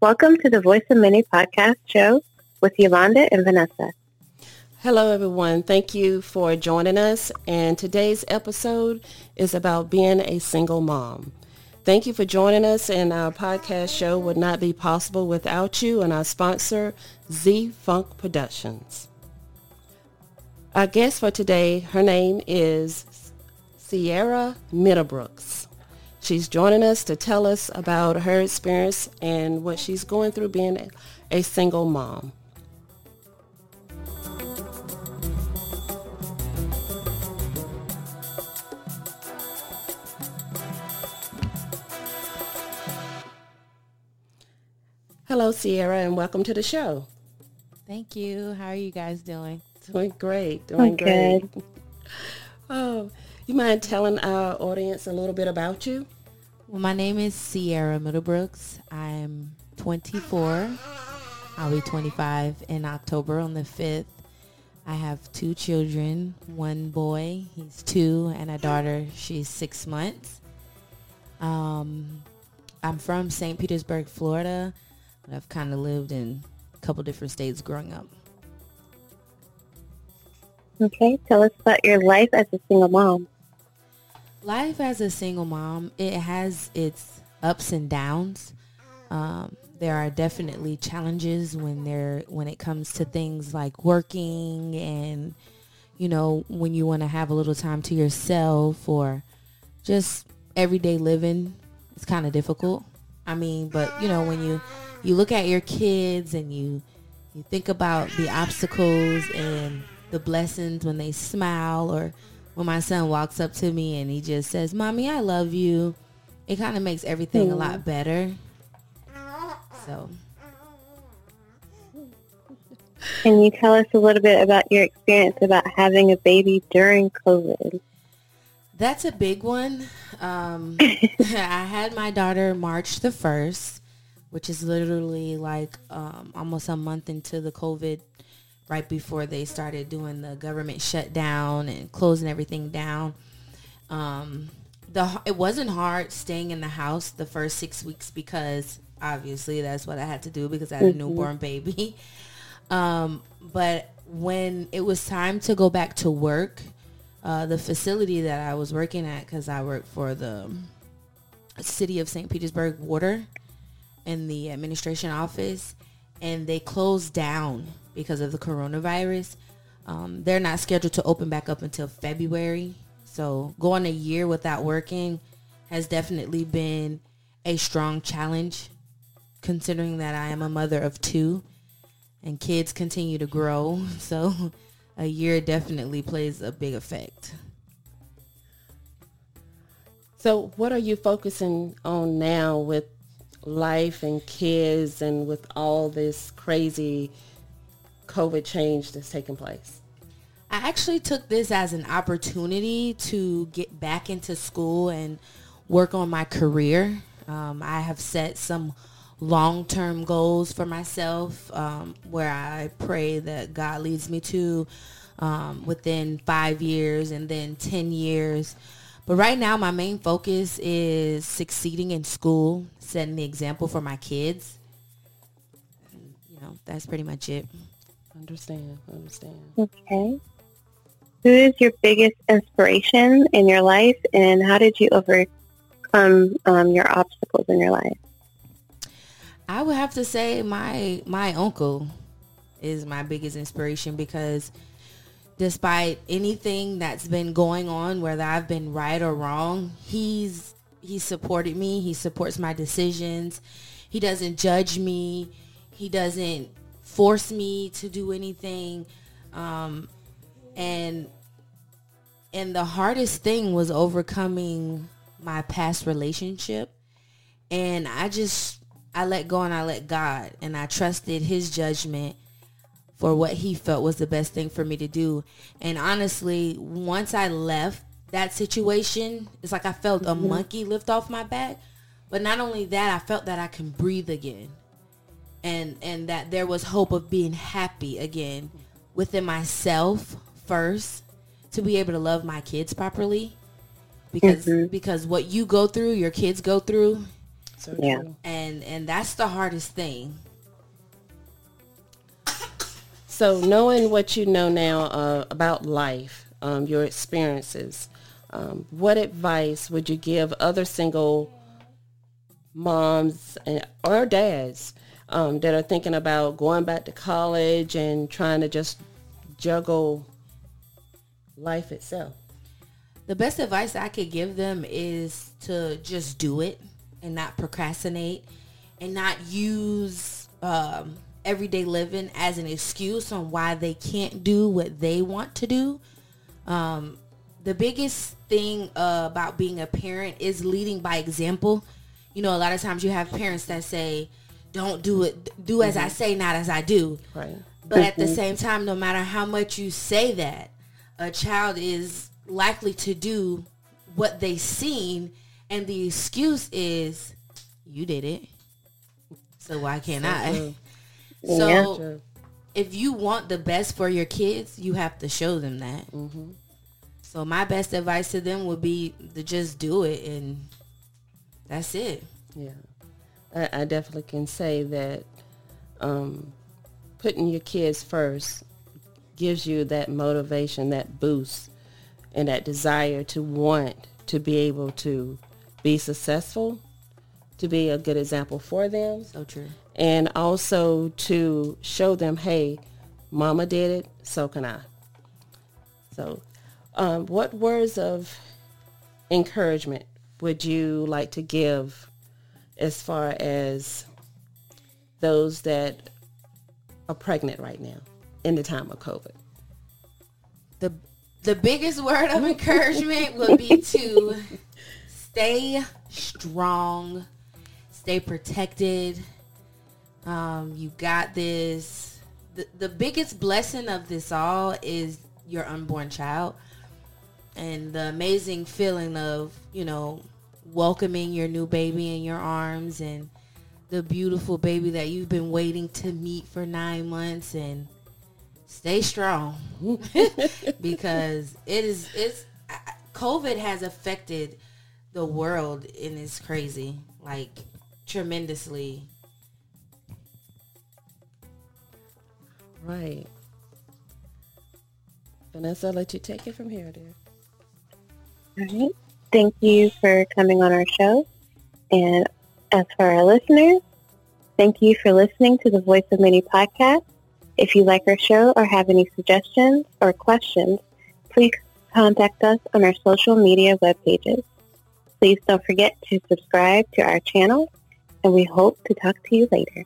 Welcome to the Voice of Many podcast show with Yolanda and Vanessa. Hello, everyone. Thank you for joining us. And today's episode is about being a single mom. Thank you for joining us. And our podcast show would not be possible without you and our sponsor, Z Funk Productions. Our guest for today, her name is Sierra Middlebrooks. She's joining us to tell us about her experience and what she's going through being a single mom. Hello, Sierra, and welcome to the show. Thank you. How are you guys doing? Doing great. Doing I'm great. Oh, you mind telling our audience a little bit about you? Well, my name is Sierra Middlebrooks. I'm 24. I'll be 25 in October on the 5th. I have two children, one boy, he's two, and a daughter, she's six months. Um, I'm from St. Petersburg, Florida, but I've kind of lived in a couple different states growing up. Okay, tell us about your life as a single mom. Life as a single mom, it has its ups and downs. Um, there are definitely challenges when there when it comes to things like working and you know when you want to have a little time to yourself or just everyday living. It's kind of difficult. I mean, but you know when you you look at your kids and you you think about the obstacles and the blessings when they smile or when my son walks up to me and he just says, Mommy, I love you. It kind of makes everything mm. a lot better. So. Can you tell us a little bit about your experience about having a baby during COVID? That's a big one. Um, I had my daughter March the 1st, which is literally like um, almost a month into the COVID right before they started doing the government shutdown and closing everything down. Um, the it wasn't hard staying in the house the first six weeks because obviously that's what I had to do because I had a mm-hmm. newborn baby. Um, but when it was time to go back to work, uh, the facility that I was working at, because I worked for the city of St. Petersburg Water in the administration office, and they closed down because of the coronavirus. Um, they're not scheduled to open back up until February. So going a year without working has definitely been a strong challenge considering that I am a mother of two and kids continue to grow. So a year definitely plays a big effect. So what are you focusing on now with life and kids and with all this crazy COVID change that's taking place? I actually took this as an opportunity to get back into school and work on my career. Um, I have set some long-term goals for myself um, where I pray that God leads me to um, within five years and then 10 years. But right now, my main focus is succeeding in school, setting the example for my kids. You know, that's pretty much it. Understand. Understand. Okay. Who is your biggest inspiration in your life, and how did you overcome um, your obstacles in your life? I would have to say my my uncle is my biggest inspiration because despite anything that's been going on, whether I've been right or wrong, he's he supported me. He supports my decisions. He doesn't judge me. He doesn't force me to do anything. Um, and and the hardest thing was overcoming my past relationship. And I just I let go and I let God and I trusted his judgment for what he felt was the best thing for me to do. And honestly, once I left that situation, it's like I felt a mm-hmm. monkey lift off my back. But not only that, I felt that I can breathe again and and that there was hope of being happy again within myself first to be able to love my kids properly because mm-hmm. because what you go through your kids go through So Yeah. true. and and that's the hardest thing. So knowing what you know now uh, about life, um, your experiences, um, what advice would you give other single moms and, or dads um, that are thinking about going back to college and trying to just juggle life itself? The best advice I could give them is to just do it and not procrastinate and not use um, everyday living as an excuse on why they can't do what they want to do. Um, the biggest thing uh, about being a parent is leading by example. You know, a lot of times you have parents that say, don't do it, do as I say, not as I do. Right. But at the same time, no matter how much you say that, a child is likely to do what they seen, and the excuse is, "You did it, so why can't I?" true. So Yeah. If you want the best for your kids, you have to show them that. Mm-hmm. So my best advice to them would be to just do it, and that's it. Yeah, I, I definitely can say that um, putting your kids first gives you that motivation, that boost, and that desire to want to be able to be successful, to be a good example for them, So true. and also to show them, hey, mama did it, so can I. So, um, what words of encouragement would you like to give as far as those that are pregnant right now in the time of COVID? the the biggest word of encouragement would be to stay strong, stay protected. Um, you got this. The, the biggest blessing of this all is your unborn child and the amazing feeling of, you know, welcoming your new baby in your arms and the beautiful baby that you've been waiting to meet for nine months and stay strong because it is it's covid has affected the world and it's crazy like tremendously Right. Vanessa, I'll let you take it from here, dear. All right. Thank you for coming on our show. And as for our listeners, thank you for listening to the Voice of Many podcast. If you like our show or have any suggestions or questions, please contact us on our social media web pages. Please don't forget to subscribe to our channel, and we hope to talk to you later.